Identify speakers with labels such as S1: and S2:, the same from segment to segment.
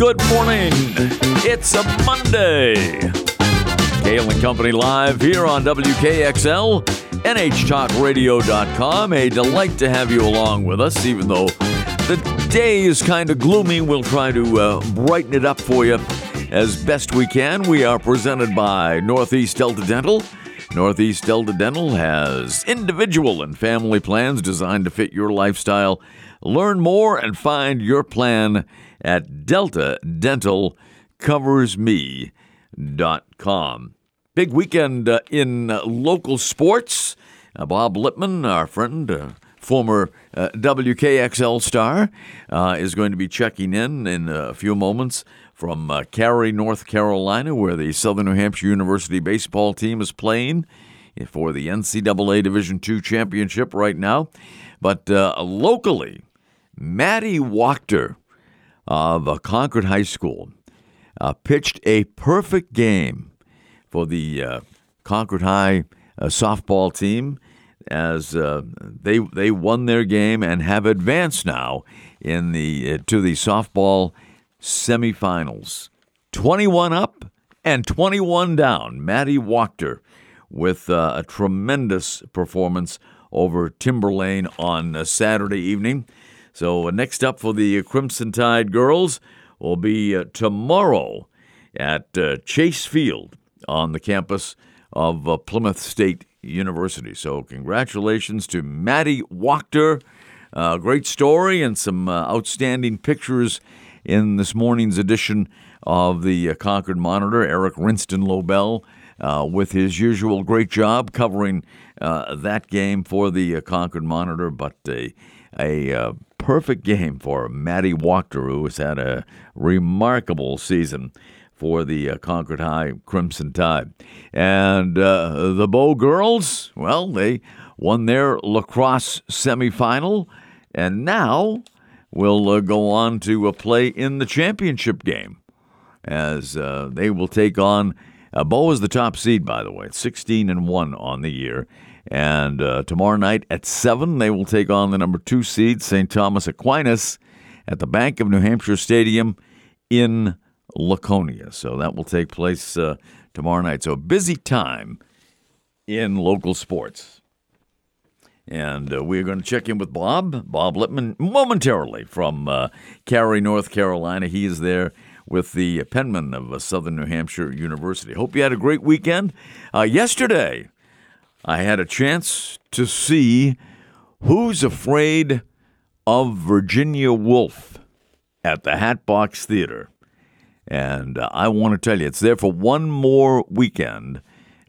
S1: good morning. It's a Monday. Cail and Company live here on WKXL, NHTalkRadio.com. A delight to have you along with us, even though the day is kind of gloomy. We'll try to uh, brighten it up for you as best we can. We are presented by Northeast Delta Dental. Northeast Delta Dental has individual and family plans designed to fit your lifestyle. Learn more and find your plan at deltadentalcoversme.com. Big weekend uh, in uh, local sports. Uh, Bob Lippman, our friend, uh, former uh, WKXL star, uh, is going to be checking in in a few moments from Cary, North Carolina, where the Southern New Hampshire University baseball team is playing for the NCAA Division II championship right now. But locally, Maddie Wachter of uh, Concord High School uh, pitched a perfect game for the uh, Concord High uh, softball team as uh, they they won their game and have advanced now in the uh, to the softball semifinals. 21 up and 21 down. Maddie Wachter with a tremendous performance over Timberlane on Saturday evening. So, uh, next up for the Crimson Tide girls will be uh, tomorrow at uh, Chase Field on the campus of uh, Plymouth State University. So, congratulations to Maddie Wachter. Uh, great story and some uh, outstanding pictures in this morning's edition of the Concord Monitor. Eric Rinston Lobel. with his usual great job covering that game for the Concord Monitor, but a perfect game for Wachter, who has had a remarkable season for the uh, Concord High Crimson Tide. And uh, the Bow girls, well, they won their lacrosse semifinal, and now will uh, go on to uh, play in the championship game as uh, they will take on. Uh, Bow is the top seed, by the way, 16 and 1 on the year. And uh, tomorrow night at 7, they will take on the number two seed, St. Thomas Aquinas, at the Bank of New Hampshire Stadium in Laconia. So that will take place uh, tomorrow night. So busy time in local sports. And uh, we're going to check in with Bob, Bob Lippman, momentarily from uh, Cary, North Carolina. He is there with the Penmen of uh, Southern New Hampshire University. Hope you had a great weekend. Uh, yesterday, I had a chance to see Who's Afraid of Virginia Woolf at the Hatbox Theater. And uh, I want to tell you, it's there for one more weekend.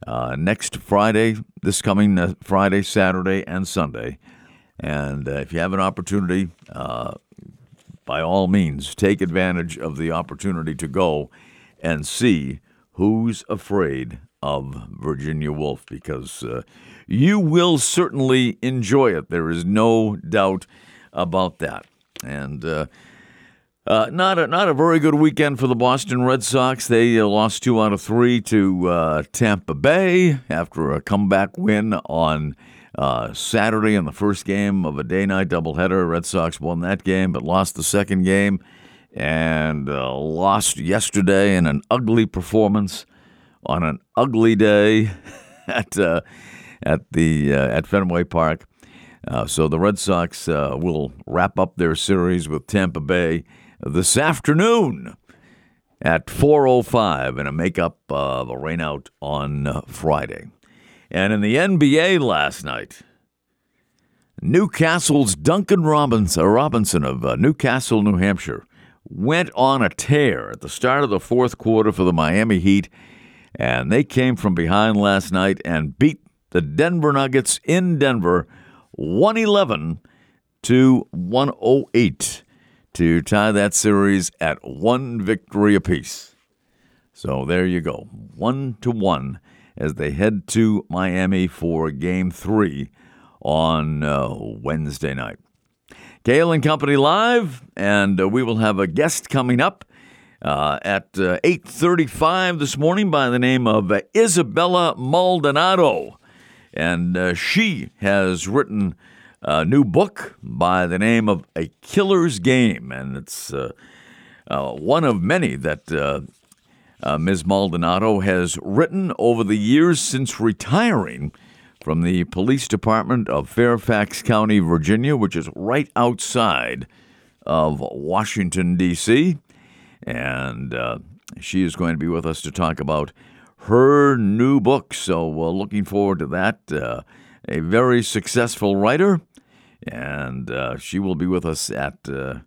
S1: Uh, next Friday, this coming uh, Friday, Saturday, and Sunday. And uh, if you have an opportunity, uh, by all means, take advantage of the opportunity to go and see Who's Afraid of Virginia Woolf because uh, you will certainly enjoy it. There is no doubt about that. And uh, uh, not a not a very good weekend for the Boston Red Sox. They uh, lost two out of three to uh, Tampa Bay after a comeback win on. Uh, Saturday in the first game of a day night doubleheader. Red Sox won that game, but lost the second game and lost yesterday in an ugly performance on an ugly day at uh, at the uh, at Fenway Park. Uh, so the Red Sox uh, will wrap up their series with Tampa Bay this afternoon at 4:05 in a makeup of a rainout on uh, Friday. And in the NBA last night, Newcastle's Duncan Robinson, Robinson of uh, Newcastle, New Hampshire, went on a tear at the start of the fourth quarter for the Miami Heat and they came from behind last night and beat the Denver Nuggets in Denver 111 to 108 to tie that series at one victory apiece. So there you go, one to one as they head to Miami for game three on uh, Wednesday night. Cail and Company Live, and uh, we will have a guest coming up uh, at uh, 8.35 this morning by the name of uh, Isabella Maldonado. And uh, she has written a new book by the name of A Killer's Game. And it's uh, uh, one of many that uh, uh, Ms. Maldonado has written over the years since retiring from the police department of Fairfax County, Virginia, which is right outside of Washington, D.C. And uh, she is going to be with us to talk about her new book. So, uh, looking forward to that. Uh, a very successful writer, and uh, she will be with us at uh,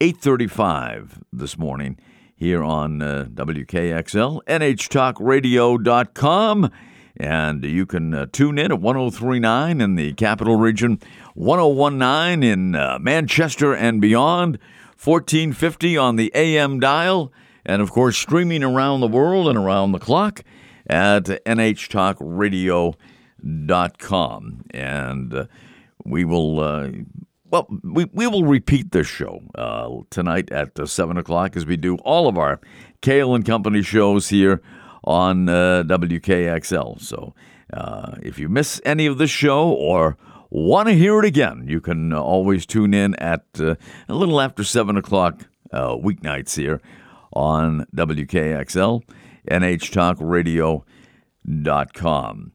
S1: 8:35 this morning here on uh, WKXL, NHTalkRadio.com. And you can uh, tune in at 1039 in the capital region, 1019 in uh, Manchester and beyond, 1450 on the AM dial, and of course, streaming around the world and around the clock at NHTalkRadio.com. And uh, we will. Uh, well, we, we will repeat this show uh, tonight at uh, 7 o'clock as we do all of our Cail and Company shows here on uh, WKXL. So uh, if you miss any of this show or want to hear it again, you can always tune in at uh, a little after 7 o'clock uh, weeknights here on WKXL, NHTalkRadio.com.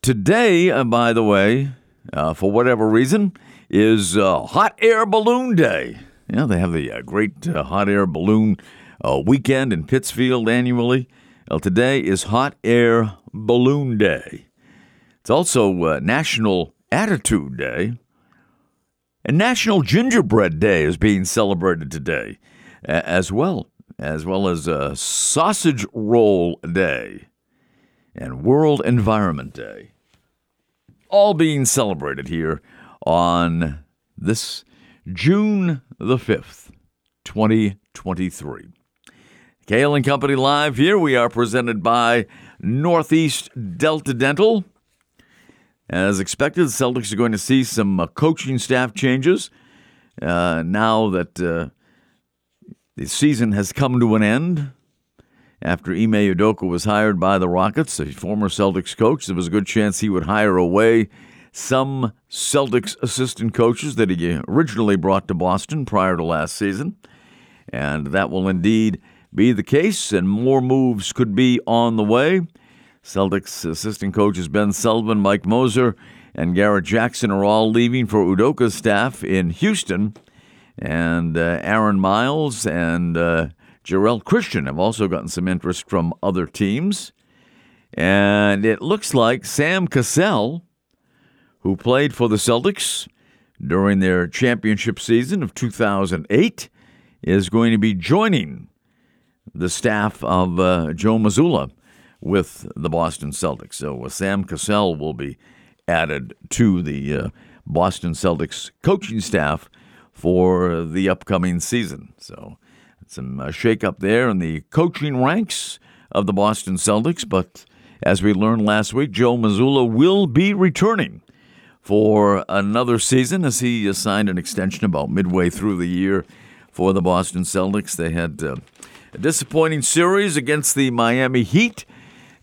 S1: Today, by the way, for whatever reason, is uh, Hot Air Balloon Day. Yeah, they have the uh, great uh, hot air balloon uh, weekend in Pittsfield annually. Well, today is Hot Air Balloon Day. It's also uh, National Attitude Day. And National Gingerbread Day is being celebrated today as well, as well as uh, Sausage Roll Day and World Environment Day. All being celebrated here on this June the 5th, 2023. Cail and Company Live here. We are presented by Northeast Delta Dental. As expected, the Celtics are going to see some uh, coaching staff changes uh, now that uh, the season has come to an end. After Ime Udoka was hired by the Rockets, a former Celtics coach, there was a good chance he would hire away some Celtics assistant coaches that he originally brought to Boston prior to last season. And that will indeed be the case, and more moves could be on the way. Celtics assistant coaches Ben Sullivan, Mike Moser, and Garrett Jackson are all leaving for Udoka's staff in Houston. And uh, Aaron Miles and uh, Jarell Christian have also gotten some interest from other teams. And it looks like Sam Cassell who played for the Celtics during their championship season of 2008, is going to be joining the staff of uh, Joe Mazzulla with the Boston Celtics. So uh, Sam Cassell will be added to the uh, Boston Celtics coaching staff for the upcoming season. So some uh, shakeup there in the coaching ranks of the Boston Celtics. But as we learned last week, Joe Mazzulla will be returning for another season as he signed an extension about midway through the year for the Boston Celtics. They had uh, a disappointing series against the Miami Heat,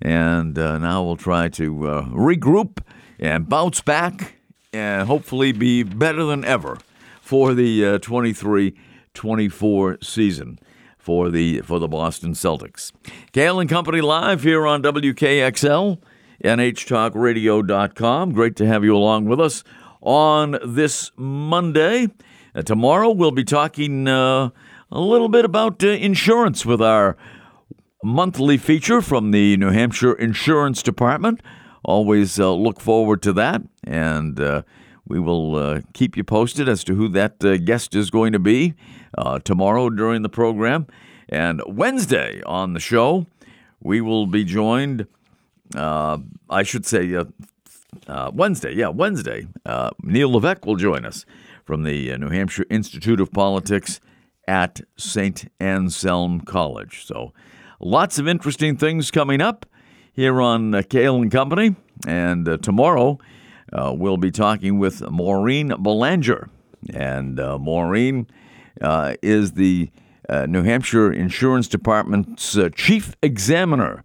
S1: and uh, now we'll try to uh, regroup and bounce back and hopefully be better than ever for the uh, 23 24 season for the for the Boston Celtics. Cail and Company live here on WKXL nhtalkradio.com. Great to have you along with us on this Monday. Uh, tomorrow we'll be talking uh, a little bit about uh, insurance with our monthly feature from the New Hampshire Insurance Department. Always uh, look forward to that, and uh, we will uh, keep you posted as to who that guest is going to be tomorrow during the program. And Wednesday on the show, we will be joined uh, I should say uh, uh, Wednesday. Yeah, Wednesday. Uh, Neil Levesque will join us from the uh, New Hampshire Institute of Politics at St. Anselm College. So lots of interesting things coming up here on uh, Cail and Company. And uh, tomorrow uh, we'll be talking with Maureen Belanger. And uh, Maureen is the New Hampshire Insurance Department's chief examiner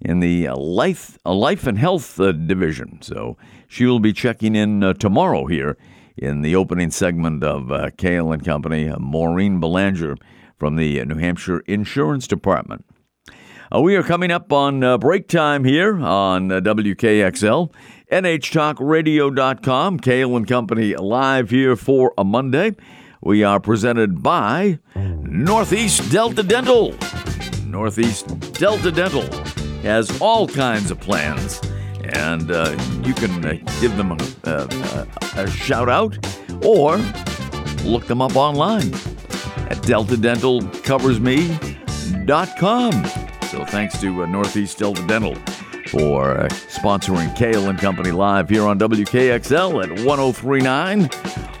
S1: in the life, life and health uh, division. So she will be checking in uh, tomorrow here in the opening segment of uh, Cail and Company. Maureen Belanger from the New Hampshire Insurance Department. Uh, we are coming up on uh, break time here on uh, WKXL. NHTalkRadio.com, Cail and Company live here for a Monday. We are presented by Northeast Delta Dental. Northeast Delta Dental has all kinds of plans, and uh, you can uh, give them a, a, a shout out or look them up online at deltadentalcoversme.com. So thanks to uh, Northeast Delta Dental for uh, sponsoring Cail and Company live here on WKXL at 1039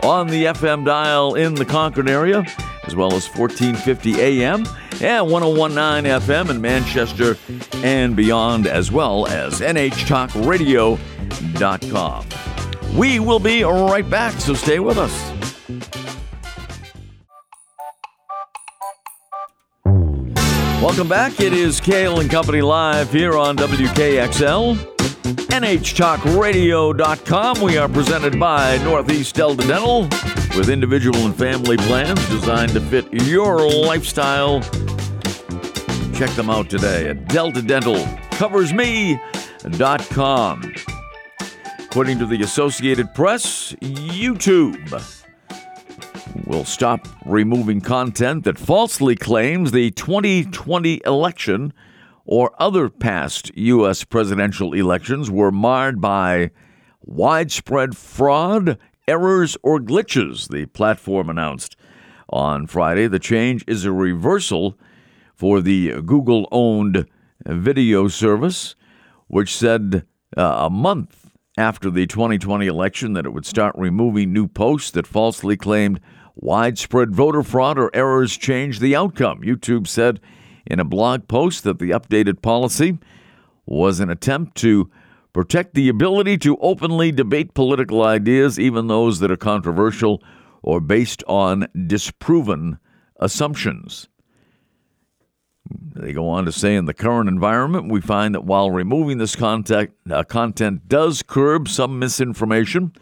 S1: on the FM dial in the Concord area, as well as 1450 AM and 1019 FM in Manchester and beyond, as well as NHTalkRadio.com. We will be right back, so stay with us. Welcome back. It is Cail and Company live here on WKXL. NHTalkRadio.com. We are presented by Northeast Delta Dental with individual and family plans designed to fit your lifestyle. Check them out today at deltadentalcoversme.com. According to the Associated Press, YouTube will stop removing content that falsely claims the 2020 election or other past U.S. presidential elections were marred by widespread fraud, errors, or glitches, the platform announced on Friday. The change is a reversal for the Google owned video service, which said uh, a month after the 2020 election that it would start removing new posts that falsely claimed Widespread voter fraud or errors change the outcome. YouTube said in a blog post that the updated policy was an attempt to protect the ability to openly debate political ideas, even those that are controversial or based on disproven assumptions. They go on to say in the current environment, we find that while removing this content, uh, content does curb some misinformation,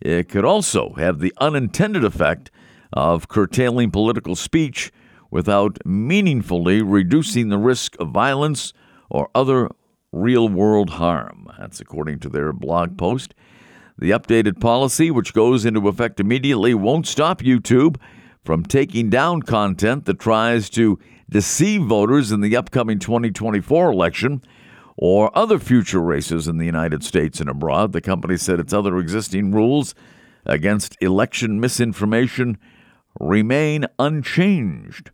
S1: it could also have the unintended effect of curtailing political speech without meaningfully reducing the risk of violence or other real world harm. That's according to their blog post. The updated policy, which goes into effect immediately, won't stop YouTube from taking down content that tries to deceive voters in the upcoming 2024 election or other future races in the United States and abroad. The company said its other existing rules against election misinformation remain unchanged.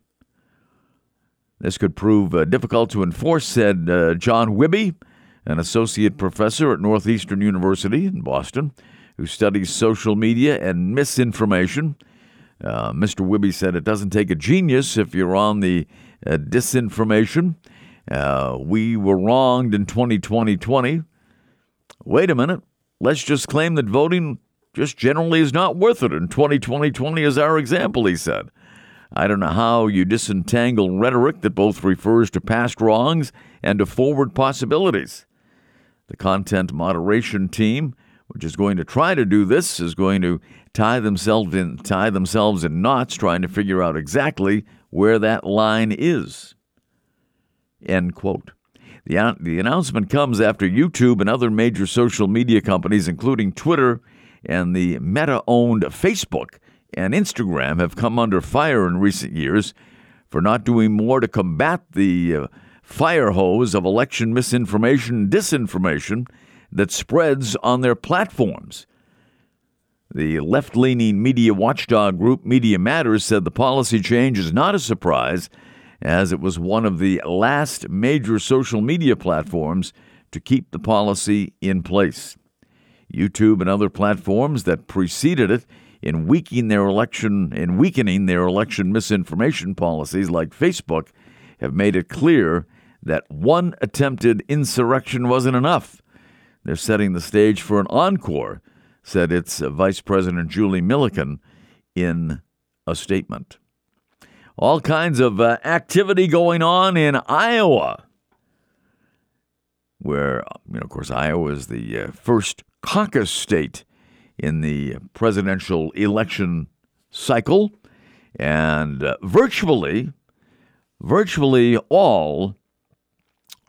S1: This could prove uh, difficult to enforce, said uh, John Wihbey, an associate professor at Northeastern University in Boston, who studies social media and misinformation. Uh, Mr. Wihbey said it doesn't take a genius if you're on the uh, disinformation. Uh, we were wronged in 2020. Wait a minute. Let's just claim that voting just generally is not worth it. And 2020 is our example, he said. I don't know how you disentangle rhetoric that both refers to past wrongs and to forward possibilities. The content moderation team, which is going to try to do this, is going to tie themselves in tie themselves in knots trying to figure out exactly where that line is. End quote. The, the announcement comes after YouTube and other major social media companies, including Twitter and the Meta owned Facebook and Instagram have come under fire in recent years for not doing more to combat the uh, fire hose of election misinformation disinformation that spreads on their platforms. The left leaning media watchdog group Media Matters said the policy change is not a surprise, as it was one of the last major social media platforms to keep the policy in place. YouTube and other platforms that preceded it in weakening their election in weakening their election misinformation policies like Facebook have made it clear that one attempted insurrection wasn't enough. They're setting the stage for an encore, said its Vice President Julie Millican in a statement. All kinds of uh, activity going on in Iowa, where, you know, of course, Iowa is the uh, first caucus state in the presidential election cycle. And uh, virtually virtually all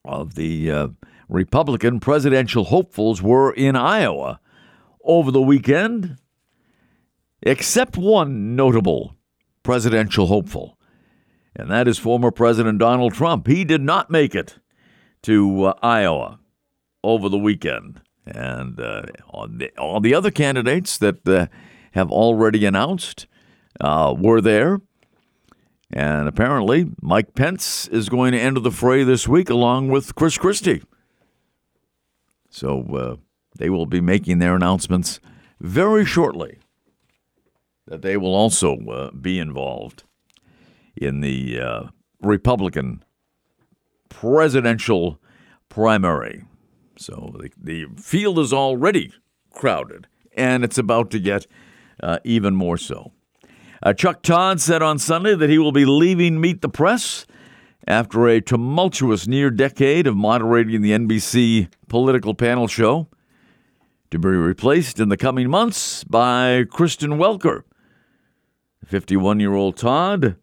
S1: of the uh, Republican presidential hopefuls were in Iowa over the weekend, except one notable presidential hopeful, and that is former President Donald Trump. He did not make it to uh, Iowa over the weekend. And uh, all, the, all, the, other candidates that uh, have already announced uh, were there. And apparently, Mike Pence is going to enter the fray this week along with Chris Christie. So uh, they will be making their announcements very shortly that they will also uh, be involved in the uh, Republican presidential primary. So the, the, field is already crowded, and it's about to get uh, even more so. Uh, Chuck Todd said on Sunday that he will be leaving Meet the Press after a tumultuous near decade of moderating the NBC political panel show, to be replaced in the coming months by Kristen Welker. 51 year old Todd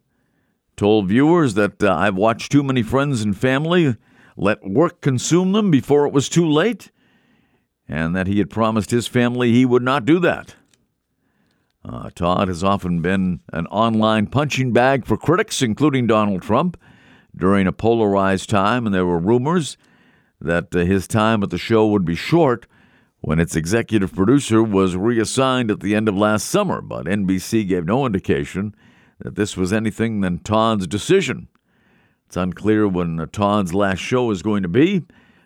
S1: told viewers that uh, I've watched too many friends and family let work consume them before it was too late, and that he had promised his family he would not do that. Uh, Todd has often been an online punching bag for critics, including Donald Trump, during a polarized time, and there were rumors that uh, his time at the show would be short when its executive producer was reassigned at the end of last summer, but NBC gave no indication that this was anything than Todd's decision. It's unclear when uh, Todd's last show is going to be,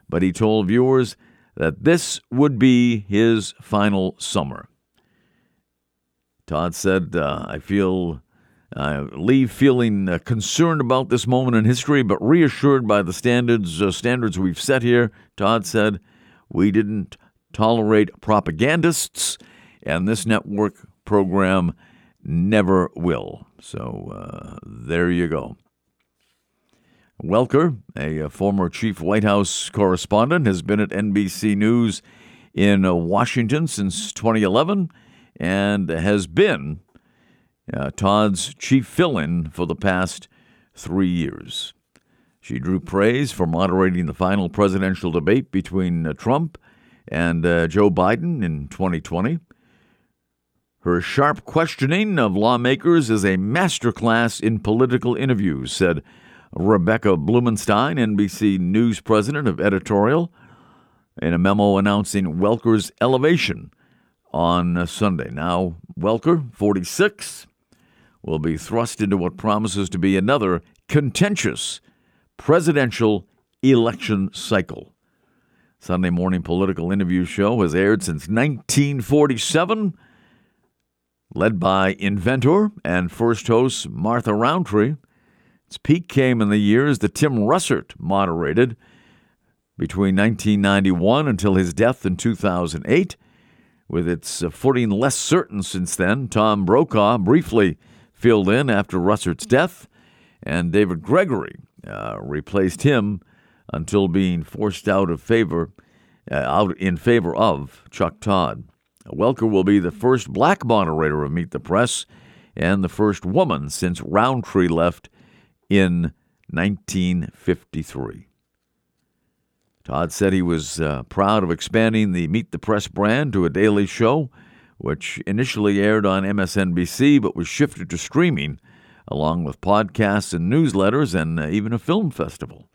S1: but he told viewers that this would be his final summer. Todd said, uh, I feel, I leave feeling uh, concerned about this moment in history, but reassured by the standards, uh, standards we've set here. Todd said, We didn't tolerate propagandists, and this network program never will. So uh, there you go. Welker, a, a, former chief White House correspondent, has been at NBC News in uh, Washington since 2011 and has been uh, Todd's chief fill in for the past three years. She drew praise for moderating the final presidential debate between uh, Trump and uh, Joe Biden in 2020. Her sharp questioning of lawmakers is a masterclass in political interviews, said Rebecca Blumenstein, NBC News president of editorial, in a memo announcing Welker's elevation on Sunday. Now, Welker, 46, will be thrust into what promises to be another contentious presidential election cycle. Sunday morning political interview show has aired since 1947, led by inventor and first host Martha Rountree. Its peak came in the years that Tim Russert moderated between 1991 until his death in 2008 with its uh, footing less certain since then, Tom Brokaw briefly filled in after Russert's death, and David Gregory uh, replaced him until being forced out of favor, uh, out in favor of Chuck Todd. Welker will be the first black moderator of Meet the Press and the first woman since Rountree left in 1953. Todd said he was uh, proud of expanding the Meet the Press brand to a daily show, which initially aired on MSNBC but was shifted to streaming, along with podcasts and newsletters and uh, even a film festival.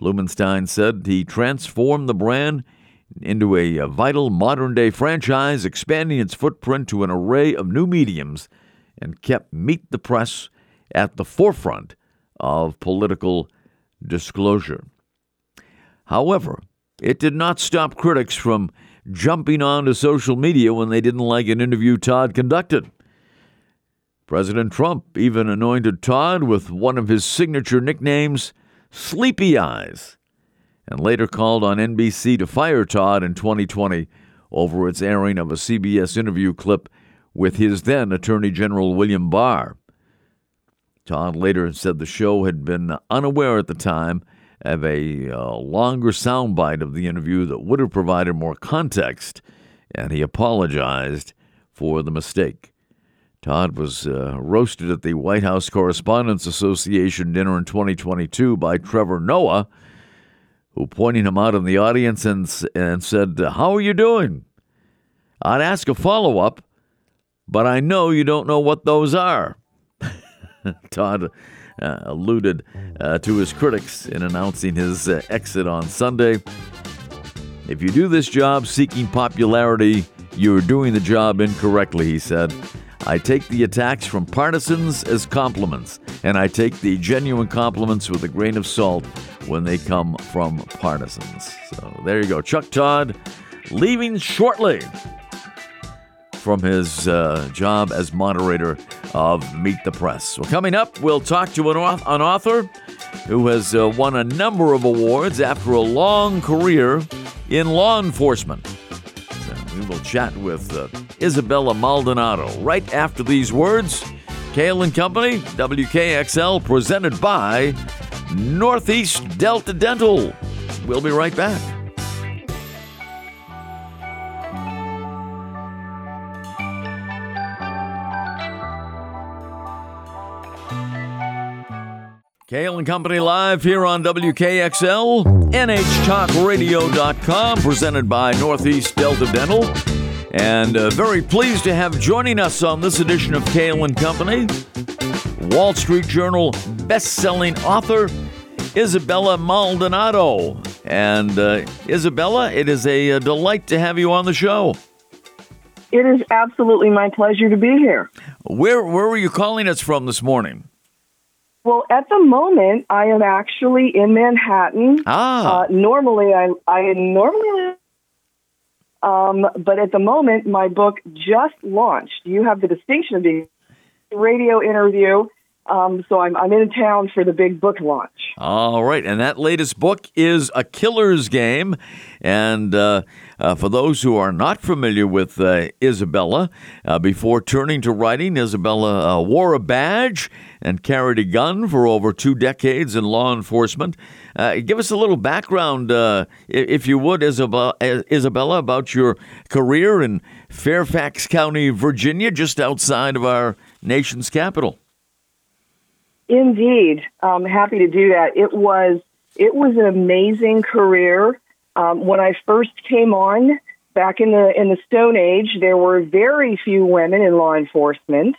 S1: Blumenstein said he transformed the brand into a, a vital modern day franchise, expanding its footprint to an array of new mediums, and kept Meet the Press at the forefront of political disclosure. However, it did not stop critics from jumping onto social media when they didn't like an interview Todd conducted. President Trump even anointed Todd with one of his signature nicknames, Sleepy Eyes, and later called on NBC to fire Todd in 2020 over its airing of a CBS interview clip with his then Attorney General William Barr. Todd later said the show had been unaware at the time of a uh, longer soundbite of the interview that would have provided more context, and he apologized for the mistake. Todd was uh, roasted at the White House Correspondents Association dinner in 2022 by Trevor Noah, who pointed him out in the audience and, and said, How are you doing? I'd ask a follow up, but I know you don't know what those are. Todd uh, alluded uh, to his critics in announcing his uh, exit on Sunday. If you do this job seeking popularity, you're doing the job incorrectly, he said. I take the attacks from partisans as compliments, and I take the genuine compliments with a grain of salt when they come from partisans. So there you go. Chuck Todd leaving shortly from his uh, job as moderator of Meet the Press. Well, coming up, we'll talk to an, an author who has uh, won a number of awards after a long career in law enforcement. So we will chat with uh, Isabella Maldonado right after these words. Cail and Company, WKXL, presented by Northeast Delta Dental. We'll be right back. And Company live here on WKXL, NHTalkRadio.com, presented by Northeast Delta Dental. And uh, very pleased to have joining us on this edition of Cail and Company, Wall Street Journal best-selling author Isabella Maldonado. And uh, Isabella, it is a, a uh, delight to have you on the show.
S2: It is absolutely my pleasure to be here.
S1: Where where were you calling us from this morning?
S2: Well, at the moment, I am actually in Manhattan.
S1: Ah.
S2: Uh, normally, I I normally, um, but at the moment, my book just launched. You have the distinction of being a radio interview. Um, so I'm, I'm in town for the big book launch.
S1: All right, and that latest book is A Killer's Game, and uh, uh, for those who are not familiar with uh, Isabella, uh, before turning to writing, Isabella uh, wore a badge and carried a gun for over two decades in law enforcement. Uh, give us a little background, uh, if you would, Isabella, Isabella, about your career in Fairfax County, Virginia, just outside of our nation's capital.
S2: Indeed, I'm happy to do that. It was it was an amazing career. Um, when I first came on back in the in the Stone Age, there were very few women in law enforcement,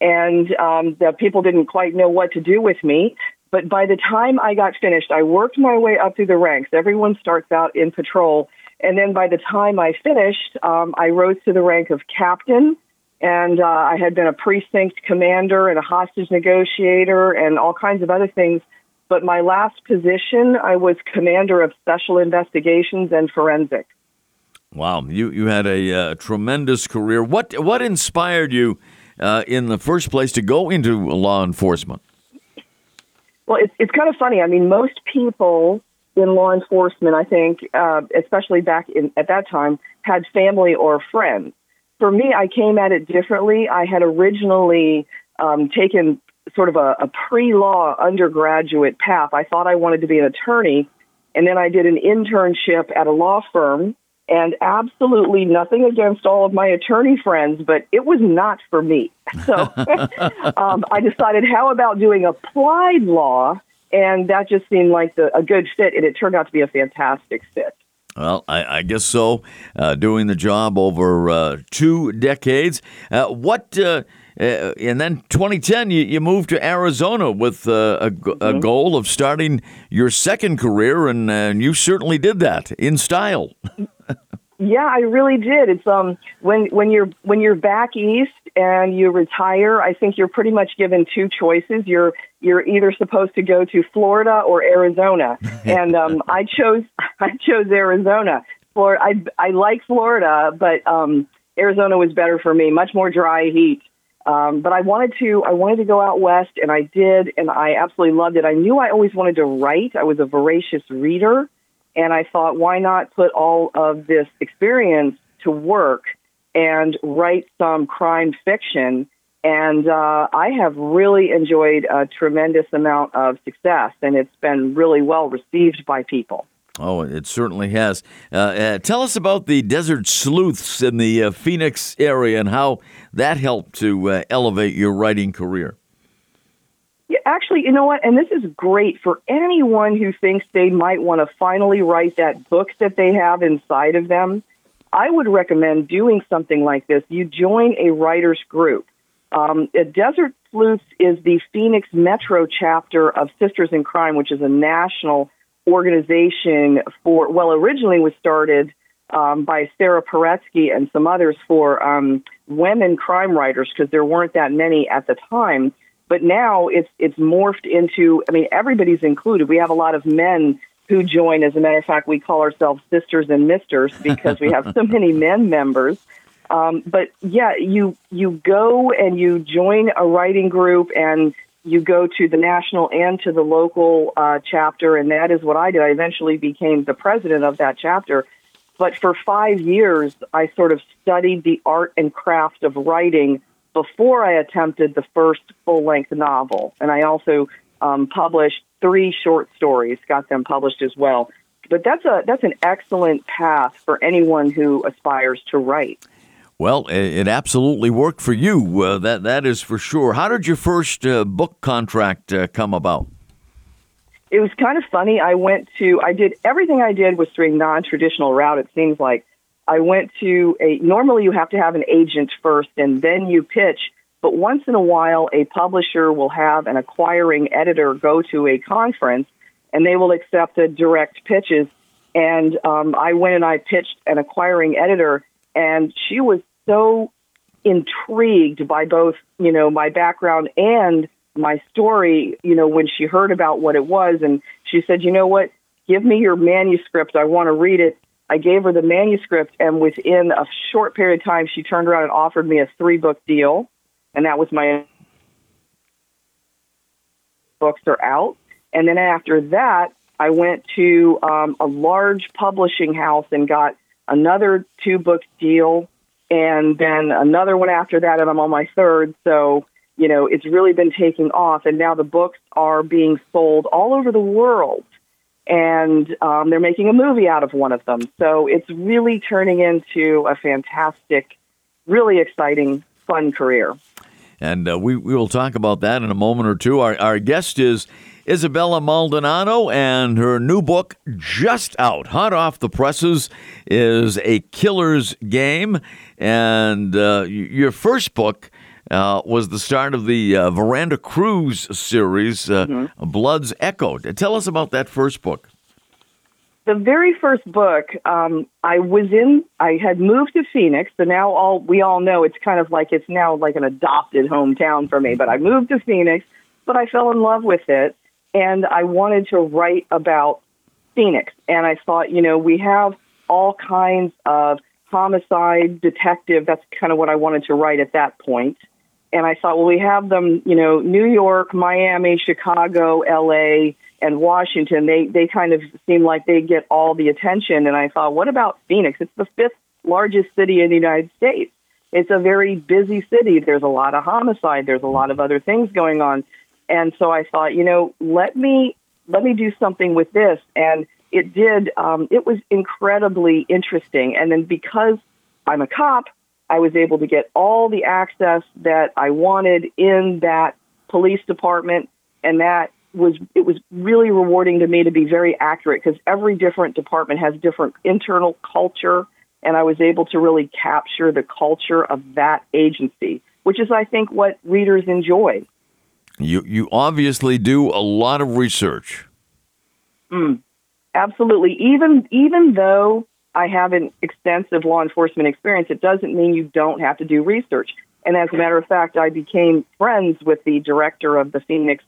S2: and um, the people didn't quite know what to do with me. But by the time I got finished, I worked my way up through the ranks. Everyone starts out in patrol, and then by the time I finished, um, I rose to the rank of captain. And uh, I had been a precinct commander and a hostage negotiator and all kinds of other things but my last position, I was commander of special investigations and forensics.
S1: Wow, you you had a uh, tremendous career. What what inspired you uh, in the first place to go into law enforcement?
S2: Well, it's it's kind of funny. I mean, most people in law enforcement, I think, uh, especially back in at that time, had family or friends. For me, I came at it differently. I had originally um, taken sort of a, a pre law undergraduate path. I thought I wanted to be an attorney, and then I did an internship at a law firm. And absolutely nothing against all of my attorney friends, but it was not for me. So um, I decided, how about doing applied law? And that just seemed like the, a good fit, and it turned out to be a fantastic fit.
S1: Well, I, I guess so. Uh, doing the job over uh, two decades. Uh, what uh, and then 2010, you, you moved to Arizona with uh, a, mm-hmm. a, goal of starting your second career, and, uh, and you certainly did that in style.
S2: yeah, I really did. It's um when when you're when you're back east and you retire, I think you're pretty much given two choices. You're you're either supposed to go to Florida or Arizona, and um, I chose I chose Arizona. Florida, I I like Florida, but um, Arizona was better for me. Much more dry heat. Um, but I wanted to, I wanted to go out west, and I did, and I absolutely loved it. I knew I always wanted to write. I was a voracious reader, and I thought, why not put all of this experience to work and write some crime fiction? And uh, I have really enjoyed a tremendous amount of success, and it's been really well received by people.
S1: Oh, it certainly has. Uh, uh, tell us about the Desert Sleuths in the uh, Phoenix area and how that helped to uh, elevate your writing career.
S2: Yeah, actually, you know what? And this is great for anyone who thinks they might want to finally write that book that they have inside of them. I would recommend doing something like this. You join a writers group. Um, Desert Sleuths is the Phoenix Metro chapter of Sisters in Crime, which is a national organization for, well, originally was started um, by Sara Paretsky and some others for um, women crime writers because there weren't that many at the time. But now it's it's morphed into. I mean, everybody's included. We have a lot of men who join. As a matter of fact, we call ourselves sisters and misters because we have so many men members. Um, but yeah, you you go and you join a writing group and you go to the national and to the local uh, chapter, and that is what I did. I eventually became the president of that chapter. But for five years, I sort of studied the art and craft of writing before I attempted the first full length novel. And I also um, published three short stories, got them published as well. But that's a that's an excellent path for anyone who aspires to write.
S1: Well, it absolutely worked for you. Uh, that that is for sure. How did your first uh, book contract uh, come about?
S2: It was kind of funny. I went to I did everything I did was through a non-traditional route. It seems like I went to a normally you have to have an agent first and then you pitch. But once in a while, a publisher will have an acquiring editor go to a conference and they will accept the direct pitches. And um, I went and I pitched an acquiring editor and she was so intrigued by both, you know, my background and my story, you know, when she heard about what it was. And she said, you know what? Give me your manuscript. I want to read it. I gave her the manuscript, and within a short period of time, she turned around and offered me a three book deal. And that was my books are out. And then after that, I went to um, a large publishing house and got another two book deal, and then another one after that, and I'm on my third. So, you know, it's really been taking off, and now the books are being sold all over the world. And um, they're making a movie out of one of them. So it's really turning into a fantastic, really exciting, fun career.
S1: And uh, we, we will talk about that in a moment or two. Our, our guest is Isabella Maldonado, and her new book, just out, hot off the presses, is A Killer's Game. And uh, your first book uh, was the start of the uh, Veranda Cruz series, uh, mm-hmm. Blood's Echo. Tell us about that first book.
S2: The very first book, um, I was in. I had moved to Phoenix, so now all we all know it's kind of like it's now like an adopted hometown for me. But I moved to Phoenix, but I fell in love with it, and I wanted to write about Phoenix. And I thought, you know, we have all kinds of homicide detective. That's kind of what I wanted to write at that point. And I thought, well, we have them, you know, New York, Miami, Chicago, LA, and Washington. They they kind of seem like they get all the attention. And I thought, what about Phoenix? It's the fifth largest city in the United States. It's a very busy city. There's a lot of homicide. There's a lot of other things going on. And so I thought, you know, let me let me do something with this. And it did. Um, it was incredibly interesting. And then because I'm a cop, I was able to get all the access that I wanted in that police department, and that was it was really rewarding to me to be very accurate because every different department has different internal culture, and I was able to really capture the culture of that agency, which is I think what readers enjoy.
S1: You you obviously do a lot of research.
S2: Mm, absolutely. Even even though I have an extensive law enforcement experience, it doesn't mean you don't have to do research. And as a matter of fact, I became friends with the director of the Phoenix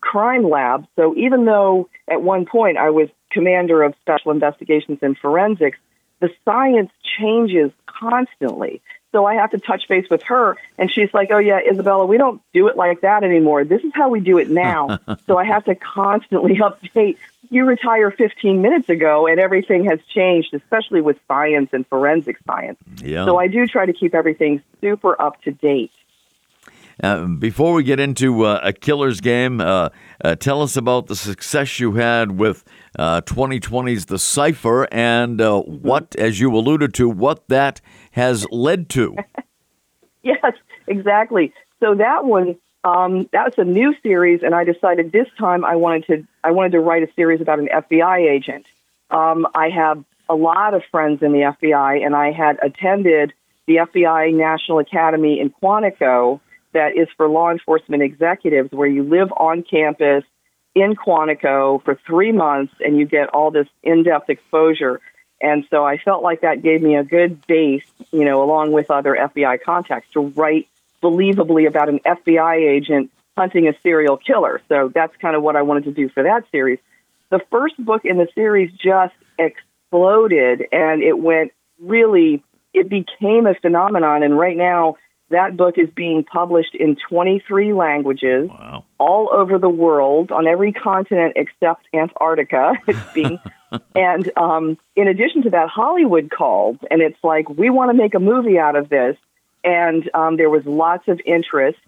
S2: Crime Lab. So even though at one point I was commander of special investigations and forensics, the science changes constantly. So I have to touch base with her, and she's like, "Oh yeah, Isabella, we don't do it like that anymore. This is how we do it now." so I have to constantly update. You retire 15 minutes ago, and everything has changed, especially with science and forensic science. Yeah. So I do try to keep everything super up to date.
S1: Uh, before we get into uh, a killer's game, uh, uh tell us about the success you had with 2020's uh, The Cipher and mm-hmm. what, as you alluded to, what that has led to.
S2: yes, exactly. So that one, um, that's a new series, and I decided this time I wanted to I wanted to write a series about an FBI agent. Um, I have a lot of friends in the FBI, and I had attended the FBI National Academy in Quantico that is for law enforcement executives, where you live on campus in Quantico for three months and you get all this in depth exposure. And so I felt like that gave me a good base, you know, along with other FBI contacts to write believably about an FBI agent hunting a serial killer. So that's kind of what I wanted to do for that series. The first book in the series just exploded and it went really, it became a phenomenon. And right now, that book is being published in 23 languages wow. all over the world on every continent except Antarctica. It's being, and um, in addition to that, Hollywood called, and it's like we want to make a movie out of this, and um, there was lots of interest.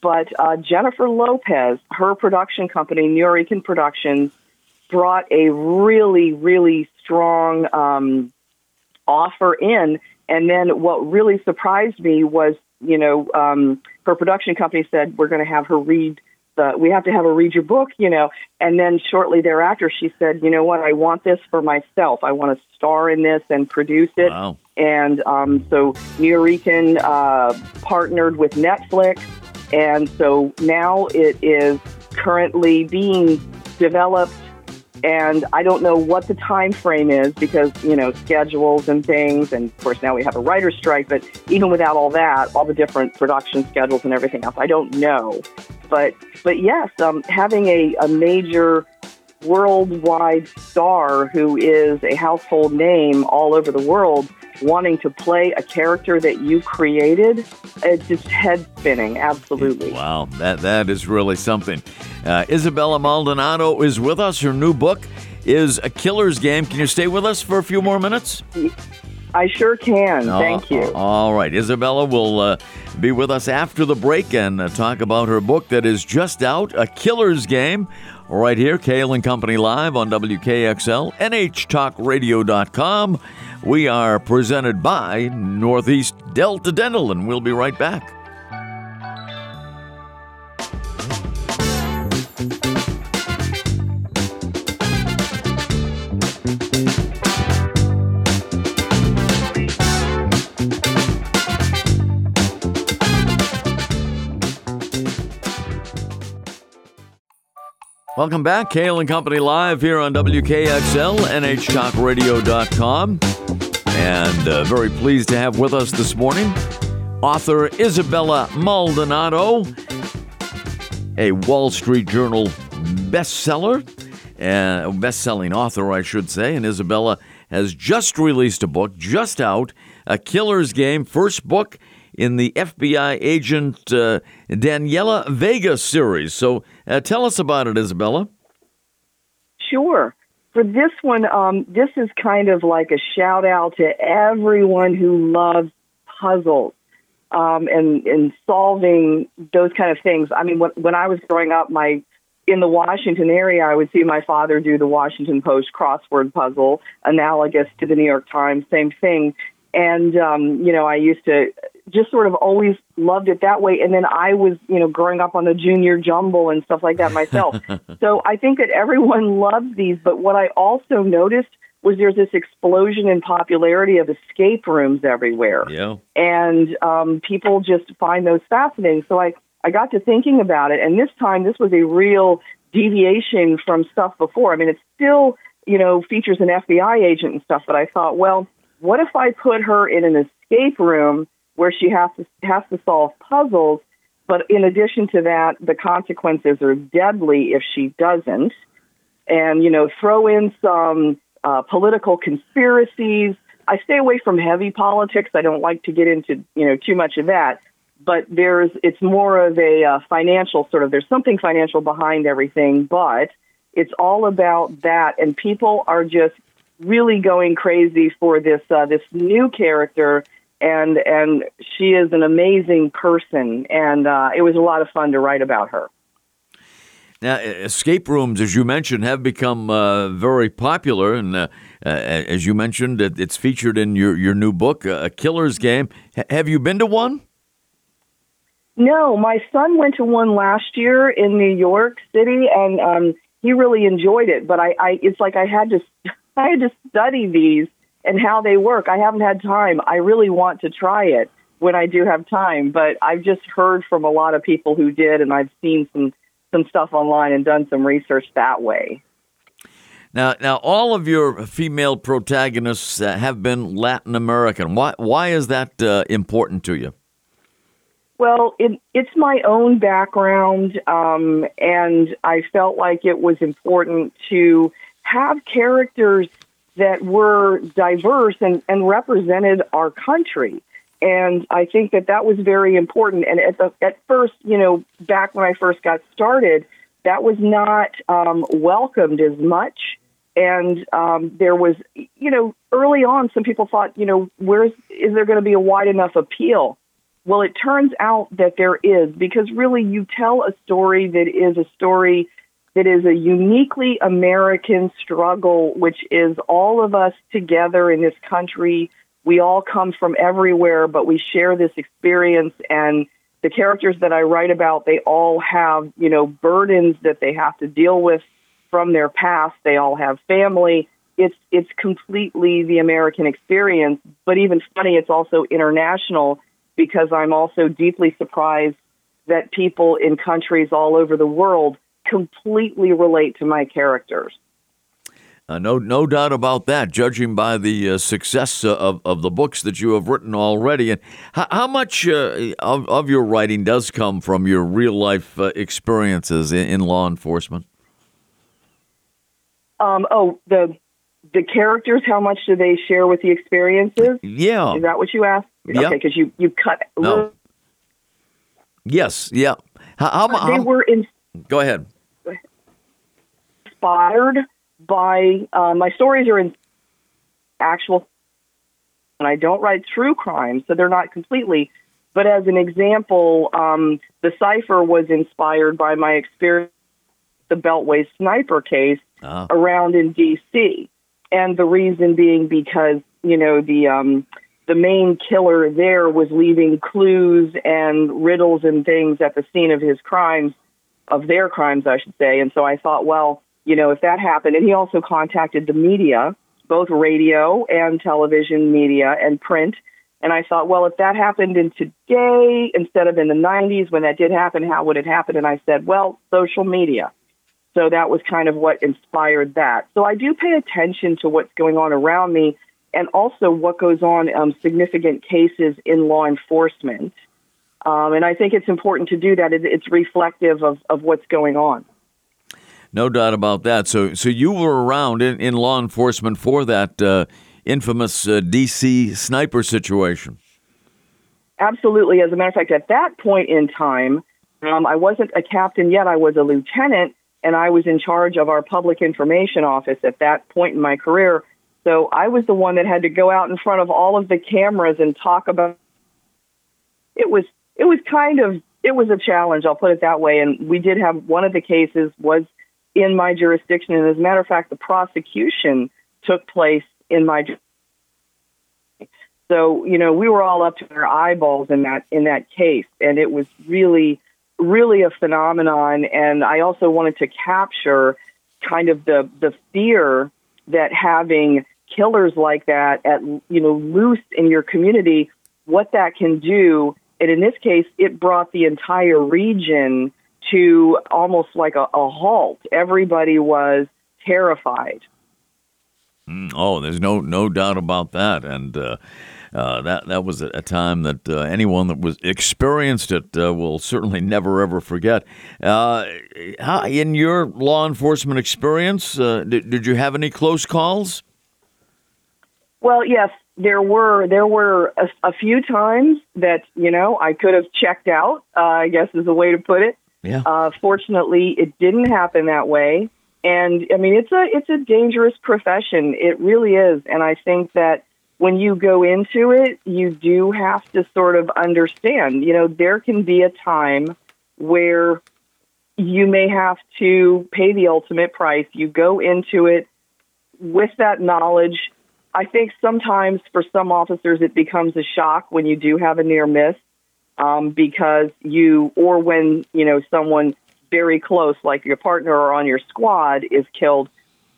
S2: But uh, Jennifer Lopez, her production company, New Nuyorican Productions, brought a really, really strong um, offer in. And then what really surprised me was, you know, um, her production company said, we're going to have her read the, we have to have her read your book, you know. And then shortly thereafter, she said, you know what, I want this for myself. I want to star in this and produce it. Wow. And um, so Nuyorican uh, partnered with Netflix. And so now it is currently being developed and I don't know what the time frame is because you know schedules and things, and of course now we have a writer's strike. But even without all that, all the different production schedules and everything else, I don't know. But but yes, um, having a, a major worldwide star who is a household name all over the world wanting to play a character that you created, it's just head spinning. Absolutely.
S1: Wow, that that is really something. Uh, Isabella Maldonado is with us. Her new book is A Killer's Game. Can you stay with us for a few more minutes?
S2: I sure can. Thank you.
S1: All right. Isabella will uh, be with us after the break and uh, talk about her book that is just out, A Killer's Game, right here, Cail and Company Live on WKXL, NHTalkRadio.com. We are presented by Northeast Delta Dental, and we'll be right back. Welcome back. Cail and Company Live here on WKXL, NHTalkRadio.com. And uh, very pleased to have with us this morning author Isabella Maldonado, a Wall Street Journal bestseller, uh, best-selling author, I should say. And Isabella has just released a book, just out, A Killer's Game, first book in the FBI agent uh, Daniela Vega series. So uh, tell us about it, Isabella.
S2: Sure. For this one, um, this is kind of like a shout out to everyone who loves puzzles um, and and solving those kind of things. I mean, when, when I was growing up, my in the Washington area, I would see my father do the Washington Post crossword puzzle, analogous to the New York Times, same thing. And um, you know, I used to just sort of always loved it that way. And then I was, you know, growing up on the junior jumble and stuff like that myself. so I think that everyone loves these. But what I also noticed was there's this explosion in popularity of escape rooms everywhere.
S1: Yeah.
S2: And um, people just find those fascinating. So I, I got to thinking about it. And this time, this was a real deviation from stuff before. I mean, it still, you know, features an FBI agent and stuff. But I thought, well, what if I put her in an escape room where she has to has to solve puzzles. But in addition to that, the consequences are deadly if she doesn't. And you know, throw in some uh, political conspiracies. I stay away from heavy politics. I don't like to get into you know too much of that. But there's it's more of a uh, financial sort of. There's something financial behind everything, but it's all about that. And people are just really going crazy for this uh, this new character and and she is an amazing person, and uh, it was a lot of fun to write about her.
S1: Now, escape rooms, as you mentioned, have become uh, very popular, and uh, uh, as you mentioned, it, it's featured in your your new book, A Killer's Game. H- have you been to one?
S2: No, my son went to one last year in New York City, and um, he really enjoyed it. But I, I, it's like I had to, I had to study these and how they work. I haven't had time. I really want to try it when I do have time, but I've just heard from a lot of people who did, and I've seen some some stuff online and done some research that way.
S1: Now, now, all of your female protagonists uh, have been Latin American. Why, why is that uh, important to you?
S2: Well, it, it's my own background, um, and I felt like it was important to have characters that were diverse and, and represented our country. And I think that that was very important. And at the at first, you know, back when I first got started, that was not um, welcomed as much. And um, there was, you know, early on, some people thought, you know, where's is there going to be a wide enough appeal? Well, it turns out that there is because really you tell a story that is a story that is a uniquely American struggle, which is all of us together in this country. We all come from everywhere, but we share this experience and the characters that I write about, they all have, you know, burdens that they have to deal with from their past. They all have family. It's it's completely the American experience, but even funny, it's also international because I'm also deeply surprised that people in countries all over the world completely relate to my characters.
S1: Uh, no, no doubt about that. Judging by the uh, success uh, of, of the books that you have written already, and how, how much uh, of, of your writing does come from your real life uh, experiences in, in, law enforcement?
S2: Um, oh, the the characters. How much do they share with the experiences?
S1: Yeah,
S2: is that what you asked?
S1: Yep.
S2: Okay, because you you cut.
S1: No. Yes. Yeah. How, how,
S2: how, they were in.
S1: Go ahead.
S2: Inspired by uh, my stories are in actual, and I don't write true crime, so they're not completely. But as an example, um, the cipher was inspired by my experience the Beltway sniper case oh. around in D.C. And the reason being because you know the um, the main killer there was leaving clues and riddles and things at the scene of his crimes, of their crimes, I should say. And so I thought, well, you know, if that happened, and he also contacted the media, both radio and television media and print. And I thought, well, if that happened in today instead of in the 90s when that did happen, how would it happen? And I said, well, social media. So that was kind of what inspired that. So I do pay attention to what's going on around me and also what goes on um, significant cases in law enforcement. Um, and I think it's important to do that. It's reflective of, of what's going on.
S1: No doubt about that. So, so you were around in, in law enforcement for that uh, infamous uh, D.C. sniper situation.
S2: Absolutely. As a matter of fact, at that point in time, um, I wasn't a captain yet. I was a lieutenant, and I was in charge of our public information office at that point in my career. So I was the one that had to go out in front of all of the cameras and talk about. It was it was kind of it was a challenge. I'll put it that way. And we did have one of the cases was in my jurisdiction, and as a matter of fact, the prosecution took place in my. So you know we were all up to our eyeballs in that in that case, and it was really really a phenomenon. And I also wanted to capture kind of the the fear that having killers like that at you know loose in your community, what that can do. And in this case, it brought the entire region to almost like a, a halt. Everybody was terrified.
S1: Mm, oh, there's no no doubt about that, and uh, uh, that that was a time that uh, anyone that was experienced it uh, will certainly never ever forget. Uh, how, in your law enforcement experience, uh, did, did you have any close calls?
S2: Well, yes, there were there were a, a, few times that you know I could have checked out. I guess is a way to put it.
S1: Yeah. Uh,
S2: fortunately, it didn't happen that way, and I mean it's a it's a dangerous profession. It really is, and I think that when you go into it, you do have to sort of understand, you know, there can be a time where you may have to pay the ultimate price. You go into it with that knowledge. I think sometimes for some officers it becomes a shock when you do have a near miss um, because you, or when, you know, someone very close, like your partner or on your squad, is killed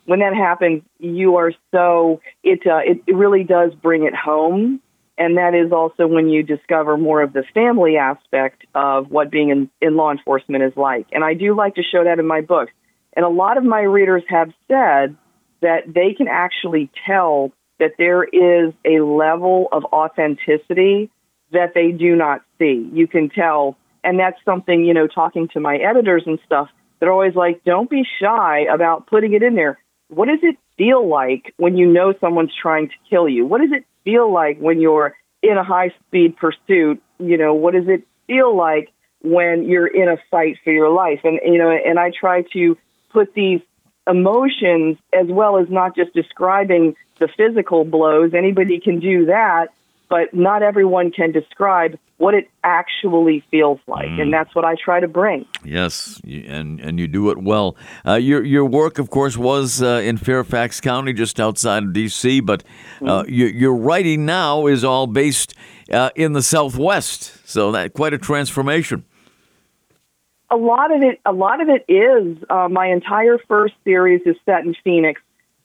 S2: when that happens, you are so it uh, it, it really does bring it home, and that is also when you discover more of the family aspect of what being in, in law enforcement is like. And I do like to show that in my books. And a lot of my readers have said that they can actually tell that there is a level of authenticity that they do not see. You can tell, and that's something you know. Talking to my editors and stuff, they're always like, "Don't be shy about putting it in there." what does it feel like when you know someone's trying to kill you? What does it feel like when you're in a high speed pursuit? You know, what does it feel like when you're in a fight for your life? And, you know, and I try to put these emotions as well as not just describing the physical blows. Anybody can do that, but not everyone can describe what it actually feels like, mm. and that's what I try to bring.
S1: Yes, and and you do it well. Uh, your your work, of course, was uh, in Fairfax County, just outside of D.C., but uh, mm. your, your writing now is all based uh, in the Southwest. So that quite a transformation.
S2: A lot of it, a lot of it is. Uh, my entire first series is set in Phoenix.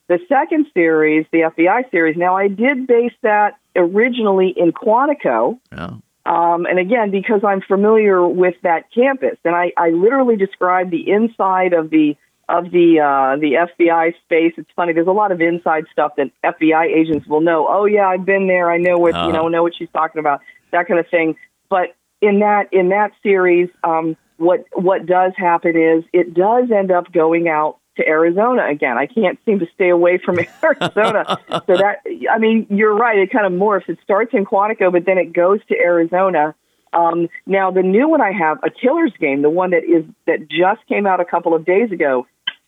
S2: The second series, the FBI series. Now, I did base that originally in Quantico. Oh. Um, and again, because I'm familiar with that campus, and I, I literally describe the inside of the of the uh, the FBI space. It's funny. There's a lot of inside stuff that FBI agents will know. Oh yeah, I've been there. I know what uh you know know what she's talking about. That kind of thing. But in that in that series, um, what what does happen is it does end up going out to Arizona again. I can't seem to stay away from Arizona. so that I mean, you're right. It kind of morphs. It starts in Quantico, but then it goes to Arizona. Um, now the new one I have, a Killer's Game, the one that is that just came out a couple of days ago.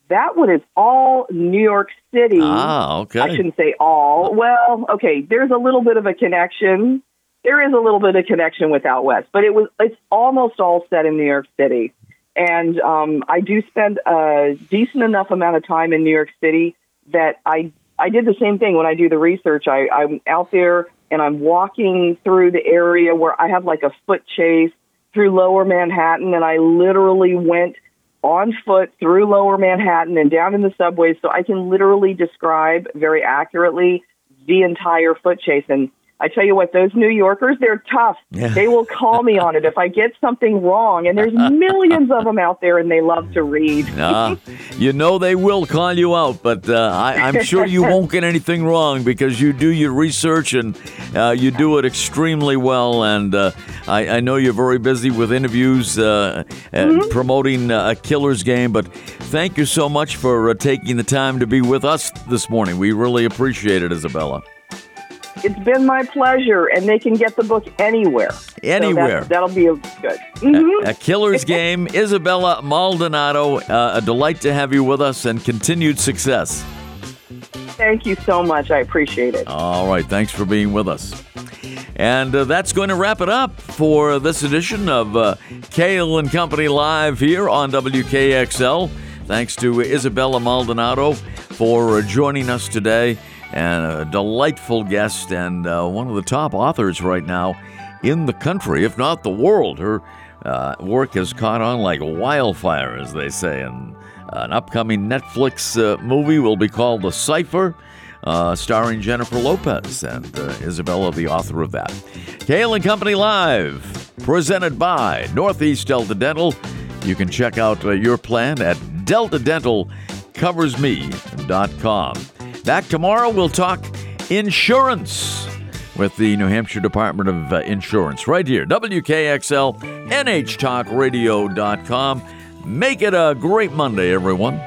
S2: That one is all New York City.
S1: Ah, okay.
S2: I shouldn't say all. Well, okay. There's a little bit of a connection. There is a little bit of connection with out west, but it was it's almost all set in New York City. And um, I do spend a decent enough amount of time in New York City that I I did the same thing when I do the research. I, I'm out there and I'm walking through the area where I have like a foot chase through lower Manhattan, and I literally went on foot through lower Manhattan and down in the subways so I can literally describe very accurately the entire foot chase. And I tell you what, those New Yorkers, they're tough. Yeah. They will call me on it if I get something wrong. And there's millions of them out there, and they love to read.
S1: uh, you know they will call you out, but uh, I, am sure you won't get anything wrong because you do your research and uh, you do it extremely well. And uh, I, I, know you're very busy with interviews uh, and mm-hmm. promoting uh, a killer's game. But thank you so much for taking the time to be with us this morning. We really appreciate it, Isabella.
S2: It's been my pleasure, and they can get the book anywhere.
S1: Anywhere.
S2: So that'll be a, good. Mm-hmm.
S1: A, a, killer's game. Isabella Maldonado, uh, a delight to have you with us, and continued success.
S2: Thank you so much. I appreciate it.
S1: All right. Thanks for being with us. And uh, that's going to wrap it up for this edition of uh, Cail and Company Live here on WKXL. Thanks to Isabella Maldonado for joining us today and a delightful guest and uh, one of the top authors right now in the country, if not the world. Her uh, work has caught on like wildfire, as they say, and an upcoming Netflix uh, movie will be called The Cipher. Uh, starring Jennifer Lopez and uh, Isabella, the author of that. Cail and Company Live, presented by Northeast Delta Dental. You can check out uh, your plan at deltadentalcoversme.com. Back tomorrow, we'll talk insurance with the New Hampshire Department of uh, Insurance right here. WKXL, NHTalkRadio.com. Make it a great Monday, everyone.